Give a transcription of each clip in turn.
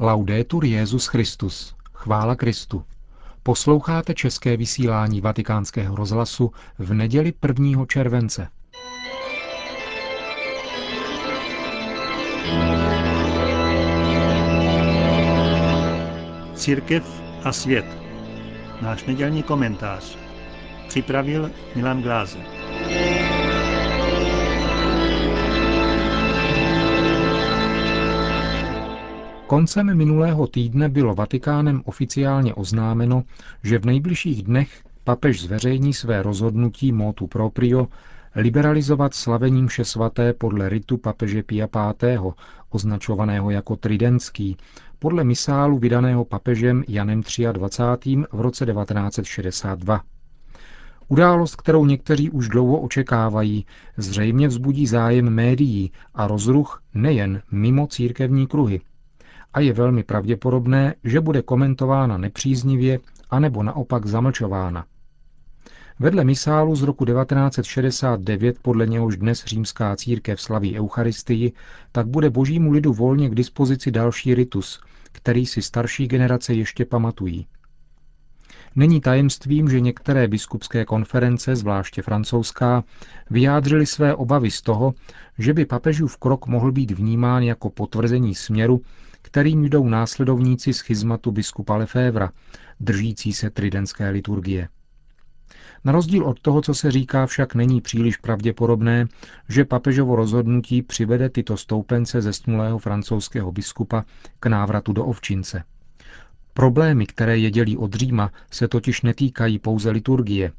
Laudetur Jezus Christus. Chvála Kristu. Posloucháte české vysílání Vatikánského rozhlasu v neděli 1. července. Církev a svět. Náš nedělní komentář. Připravil Milan Glázer. Koncem minulého týdne bylo Vatikánem oficiálně oznámeno, že v nejbližších dnech papež zveřejní své rozhodnutí motu proprio liberalizovat slavení mše svaté podle ritu papeže Pia V., označovaného jako tridentský, podle misálu vydaného papežem Janem 23. v roce 1962. Událost, kterou někteří už dlouho očekávají, zřejmě vzbudí zájem médií a rozruch nejen mimo církevní kruhy a je velmi pravděpodobné, že bude komentována nepříznivě anebo naopak zamlčována. Vedle misálu z roku 1969, podle něhož dnes římská církev slaví Eucharistii, tak bude božímu lidu volně k dispozici další ritus, který si starší generace ještě pamatují. Není tajemstvím, že některé biskupské konference, zvláště francouzská, vyjádřily své obavy z toho, že by papežův krok mohl být vnímán jako potvrzení směru, kterým jdou následovníci schizmatu biskupa Lefévra, držící se tridentské liturgie. Na rozdíl od toho, co se říká, však není příliš pravděpodobné, že papežovo rozhodnutí přivede tyto stoupence zesnulého francouzského biskupa k návratu do ovčince. Problémy, které je dělí od Říma, se totiž netýkají pouze liturgie,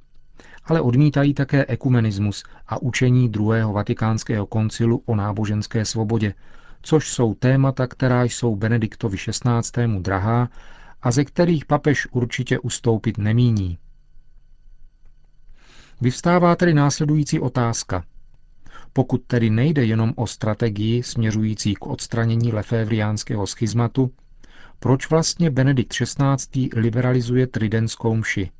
ale odmítají také ekumenismus a učení druhého vatikánského koncilu o náboženské svobodě, což jsou témata, která jsou Benediktovi XVI. drahá a ze kterých papež určitě ustoupit nemíní. Vyvstává tedy následující otázka. Pokud tedy nejde jenom o strategii směřující k odstranění lefévriánského schizmatu, proč vlastně Benedikt XVI. liberalizuje tridentskou mši?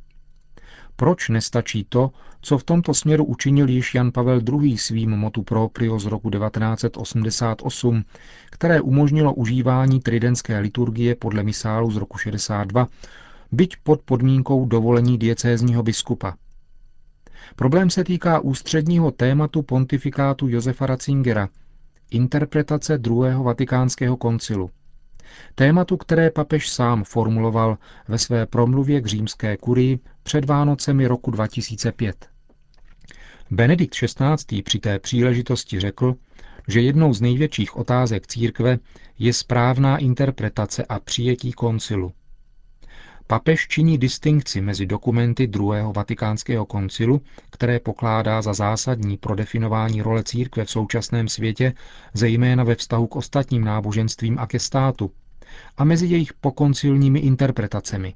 Proč nestačí to, co v tomto směru učinil již Jan Pavel II. svým motu proprio z roku 1988, které umožnilo užívání tridentské liturgie podle misálu z roku 62, byť pod podmínkou dovolení diecézního biskupa. Problém se týká ústředního tématu pontifikátu Josefa Ratzingera, interpretace druhého vatikánského koncilu. Tématu, které papež sám formuloval ve své promluvě k římské kurii před Vánocemi roku 2005. Benedikt XVI. při té příležitosti řekl, že jednou z největších otázek církve je správná interpretace a přijetí koncilu. Papež činí distinkci mezi dokumenty druhého vatikánského koncilu, které pokládá za zásadní pro definování role církve v současném světě, zejména ve vztahu k ostatním náboženstvím a ke státu, a mezi jejich pokoncilními interpretacemi.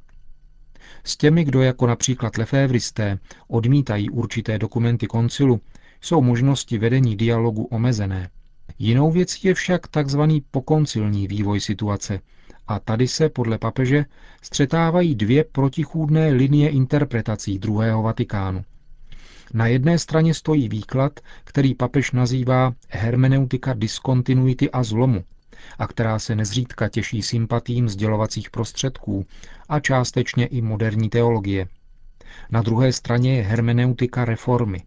S těmi, kdo jako například lefévristé odmítají určité dokumenty koncilu, jsou možnosti vedení dialogu omezené. Jinou věcí je však tzv. pokoncilní vývoj situace, a tady se podle papeže střetávají dvě protichůdné linie interpretací druhého Vatikánu. Na jedné straně stojí výklad, který papež nazývá hermeneutika diskontinuity a zlomu, a která se nezřídka těší sympatím sdělovacích prostředků a částečně i moderní teologie. Na druhé straně je hermeneutika reformy,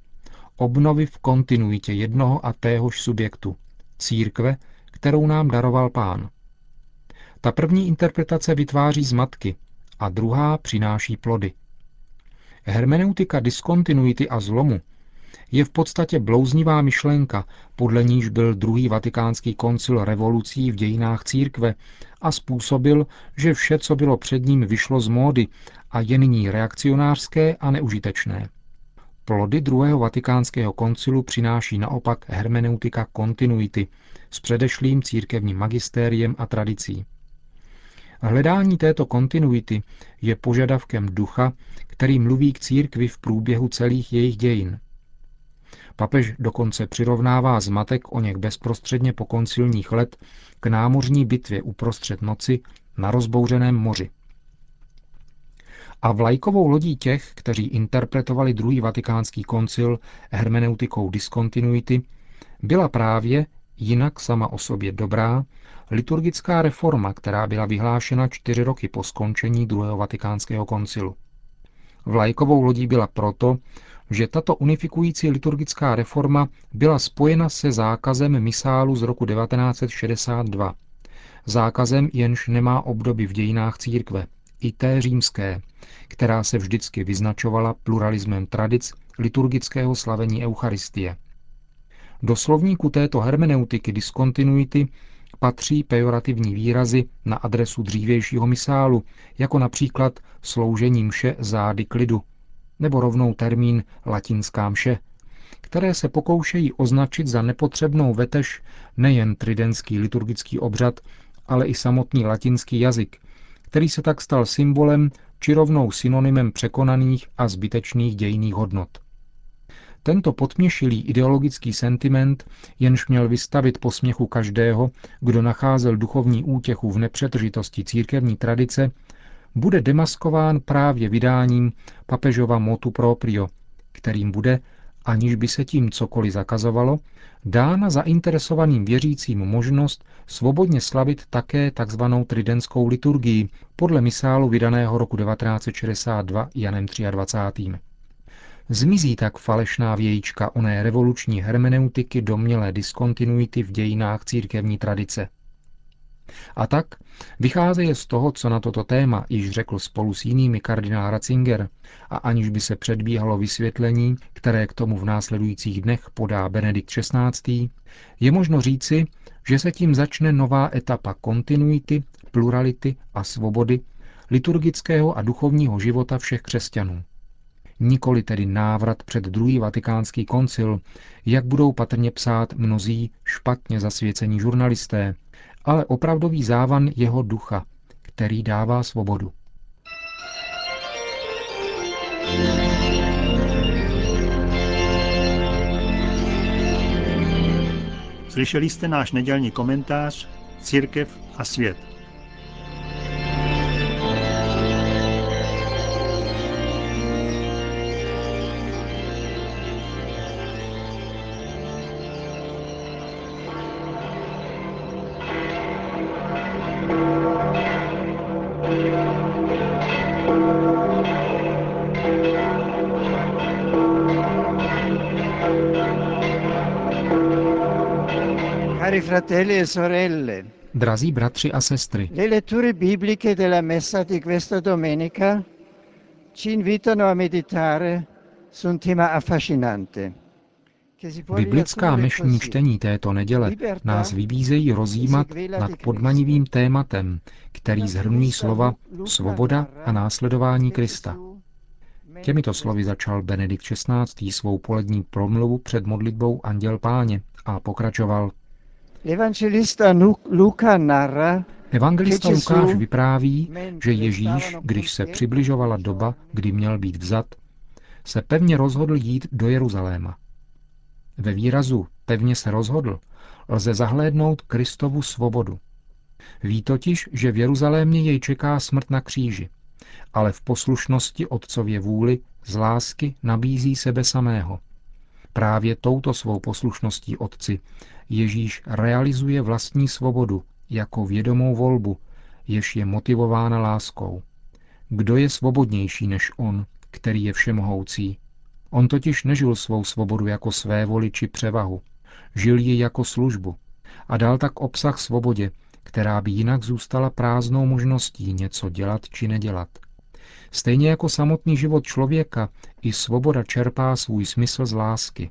obnovy v kontinuitě jednoho a téhož subjektu, církve, kterou nám daroval pán. Ta první interpretace vytváří zmatky a druhá přináší plody. Hermeneutika diskontinuity a zlomu je v podstatě blouznivá myšlenka, podle níž byl druhý vatikánský koncil revolucí v dějinách církve a způsobil, že vše, co bylo před ním, vyšlo z módy a je nyní reakcionářské a neužitečné. Plody druhého vatikánského koncilu přináší naopak hermeneutika kontinuity s předešlým církevním magistériem a tradicí. Hledání této kontinuity je požadavkem ducha, který mluví k církvi v průběhu celých jejich dějin. Papež dokonce přirovnává zmatek o něk bezprostředně po koncilních let k námořní bitvě uprostřed noci na rozbouřeném moři. A vlajkovou lodí těch, kteří interpretovali druhý vatikánský koncil hermeneutikou diskontinuity, byla právě, jinak sama o sobě dobrá, liturgická reforma, která byla vyhlášena čtyři roky po skončení druhého vatikánského koncilu. Vlajkovou lodí byla proto, že tato unifikující liturgická reforma byla spojena se zákazem misálu z roku 1962. Zákazem jenž nemá obdoby v dějinách církve, i té římské, která se vždycky vyznačovala pluralismem tradic liturgického slavení Eucharistie. Do slovníku této hermeneutiky diskontinuity patří pejorativní výrazy na adresu dřívějšího misálu, jako například sloužení mše zády klidu, nebo rovnou termín latinská mše, které se pokoušejí označit za nepotřebnou vetež nejen tridentský liturgický obřad, ale i samotný latinský jazyk, který se tak stal symbolem či rovnou synonymem překonaných a zbytečných dějných hodnot. Tento potměšilý ideologický sentiment, jenž měl vystavit posměchu každého, kdo nacházel duchovní útěchu v nepřetržitosti církevní tradice, bude demaskován právě vydáním papežova motu proprio, kterým bude, aniž by se tím cokoliv zakazovalo, dána zainteresovaným věřícím možnost svobodně slavit také tzv. tridentskou liturgii podle misálu vydaného roku 1962 Janem 23. Zmizí tak falešná vějíčka oné revoluční hermeneutiky domělé diskontinuity v dějinách církevní tradice. A tak vycházeje z toho, co na toto téma již řekl spolu s jinými kardinál Ratzinger, a aniž by se předbíhalo vysvětlení, které k tomu v následujících dnech podá Benedikt XVI., je možno říci, že se tím začne nová etapa kontinuity, plurality a svobody liturgického a duchovního života všech křesťanů. Nikoli tedy návrat před druhý vatikánský koncil, jak budou patrně psát mnozí špatně zasvěcení žurnalisté, ale opravdový závan jeho ducha, který dává svobodu. Slyšeli jste náš nedělní komentář Církev a svět. Cari fratelli e sorelle, Drazí bratři a sestry, le letture bibliche della messa di questa domenica ci invitano a meditare su un tema affascinante. biblická mešní čtení této neděle nás vybízejí rozjímat nad podmanivým tématem, který zhrnují slova svoboda a následování Krista. Těmito slovy začal Benedikt XVI. svou polední promluvu před modlitbou Anděl Páně a pokračoval. Evangelista Lukáš vypráví, že Ježíš, když se přibližovala doba, kdy měl být vzat, se pevně rozhodl jít do Jeruzaléma. Ve výrazu pevně se rozhodl lze zahlédnout Kristovu svobodu. Ví totiž, že v Jeruzalémě jej čeká smrt na kříži, ale v poslušnosti otcově vůli z lásky nabízí sebe samého. Právě touto svou poslušností otci Ježíš realizuje vlastní svobodu jako vědomou volbu, jež je motivována láskou. Kdo je svobodnější než on, který je všemohoucí? On totiž nežil svou svobodu jako své voli či převahu. Žil ji jako službu a dal tak obsah svobodě, která by jinak zůstala prázdnou možností něco dělat či nedělat. Stejně jako samotný život člověka, i svoboda čerpá svůj smysl z lásky.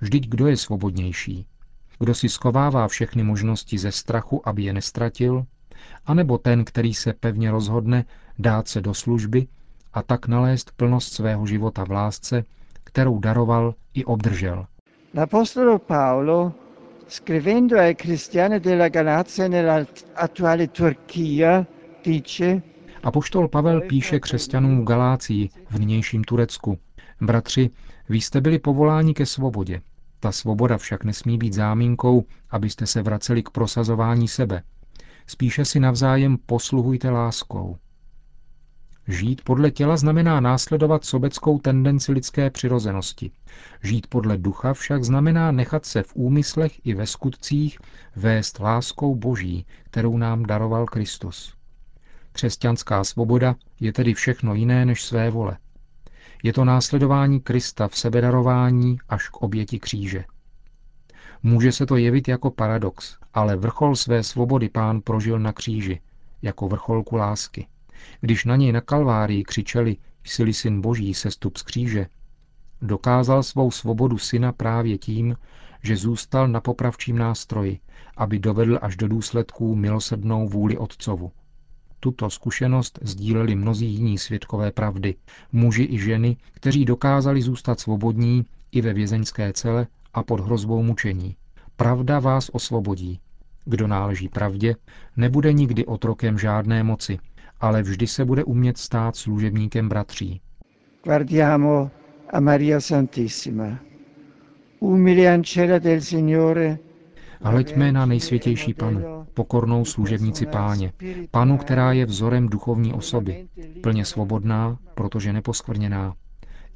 Vždyť kdo je svobodnější? Kdo si skovává všechny možnosti ze strachu, aby je nestratil? anebo ten, který se pevně rozhodne dát se do služby a tak nalézt plnost svého života v lásce, kterou daroval i obdržel. L'Apostolo Paolo, scrivendo ai cristiani della Galazia nell'attuale Turchia, dice Apoštol Pavel píše křesťanům v Galácii, v nynějším Turecku. Bratři, vy jste byli povoláni ke svobodě. Ta svoboda však nesmí být záminkou, abyste se vraceli k prosazování sebe. Spíše si navzájem posluhujte láskou. Žít podle těla znamená následovat sobeckou tendenci lidské přirozenosti. Žít podle ducha však znamená nechat se v úmyslech i ve skutcích vést láskou boží, kterou nám daroval Kristus. Křesťanská svoboda je tedy všechno jiné než své vole. Je to následování Krista v sebedarování až k oběti kříže. Může se to jevit jako paradox, ale vrchol své svobody pán prožil na kříži, jako vrcholku lásky. Když na něj na Kalvárii křičeli, jsi syn boží, sestup z kříže, dokázal svou svobodu syna právě tím, že zůstal na popravčím nástroji, aby dovedl až do důsledků milosrdnou vůli otcovu. Tuto zkušenost sdíleli mnozí jiní svědkové pravdy, muži i ženy, kteří dokázali zůstat svobodní i ve vězeňské cele a pod hrozbou mučení. Pravda vás osvobodí. Kdo náleží pravdě, nebude nikdy otrokem žádné moci, ale vždy se bude umět stát služebníkem bratří. Guardiamo a Maria Santissima, umili ancella del Signore, Hleďme na nejsvětější panu, pokornou služebnici páně, panu, která je vzorem duchovní osoby, plně svobodná, protože neposkvrněná,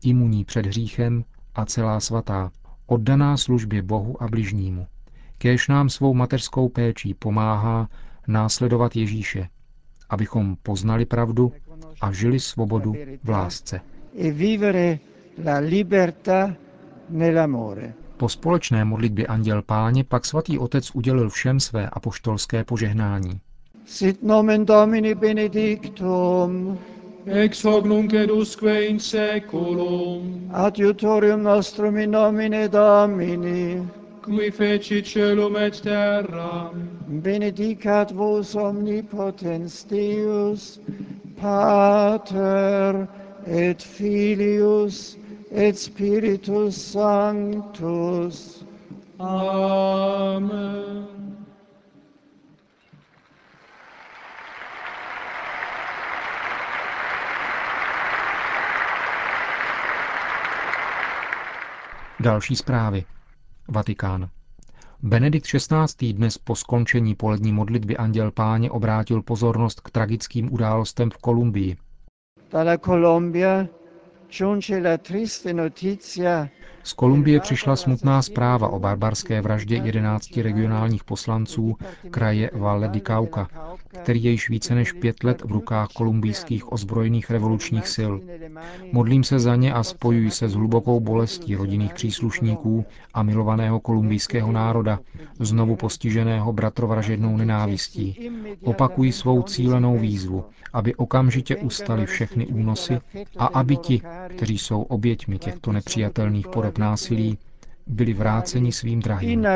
imunní před hříchem a celá svatá, oddaná službě Bohu a bližnímu. Kéž nám svou mateřskou péčí pomáhá následovat Ježíše, abychom poznali pravdu a žili svobodu v lásce. e vivere la libertà nell'amore. Po společné modlitbě Anděl Páně pak svatý otec udělil všem své apoštolské požehnání. Sit nomen Domini benedictum, ex hoc nunc edusque in saeculum, adiutorium nostrum in nomine Domini, qui feci celum et terra, benedicat vos omnipotens Deus, Pater et Filius et Spiritus Sanctus. Amen. Další zprávy. Vatikán. Benedikt XVI. dnes po skončení polední modlitby Anděl Páně obrátil pozornost k tragickým událostem v Kolumbii. Dalla Colombia Z Kolumbie přišla smutná zpráva o barbarské vraždě 11 regionálních poslanců kraje Valle di Cauca, který je již více než pět let v rukách kolumbijských ozbrojených revolučních sil. Modlím se za ně a spojuji se s hlubokou bolestí rodinných příslušníků a milovaného kolumbijského národa, znovu postiženého bratrovražednou nenávistí. Opakují svou cílenou výzvu, aby okamžitě ustali všechny únosy a aby ti, kteří jsou oběťmi těchto nepřijatelných podob násilí, byli vráceni svým drahým.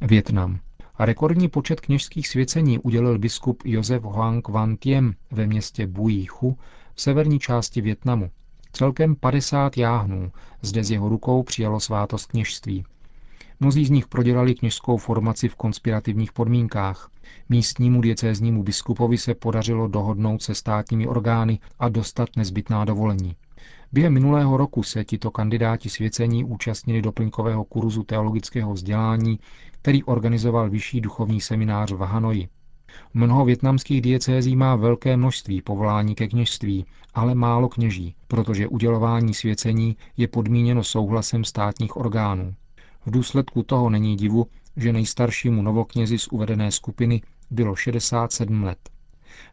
Větnam. A rekordní počet kněžských svěcení udělil biskup Josef Hoang Van Tiem ve městě Bui Chu v severní části Větnamu. Celkem 50 jáhnů zde z jeho rukou přijalo svátost kněžství. Mnozí z nich prodělali kněžskou formaci v konspirativních podmínkách. Místnímu diecéznímu biskupovi se podařilo dohodnout se státními orgány a dostat nezbytná dovolení. Během minulého roku se tito kandidáti svěcení účastnili doplňkového kurzu teologického vzdělání, který organizoval vyšší duchovní seminář v Hanoji. Mnoho větnamských diecézí má velké množství povolání ke kněžství, ale málo kněží, protože udělování svěcení je podmíněno souhlasem státních orgánů. V důsledku toho není divu, že nejstaršímu novoknězi z uvedené skupiny bylo 67 let.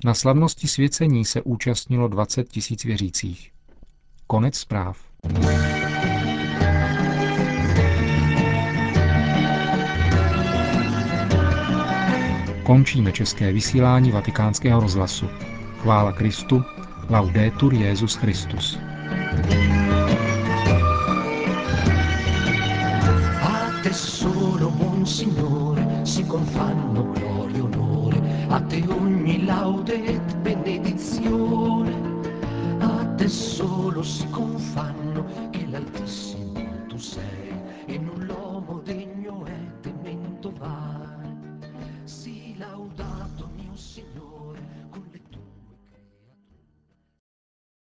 Na slavnosti svěcení se účastnilo 20 tisíc věřících. Konec zpráv. Končíme české vysílání vatikánského rozhlasu. Chvála Kristu, laudetur Jezus Christus. Solo, buon Signore, si confanno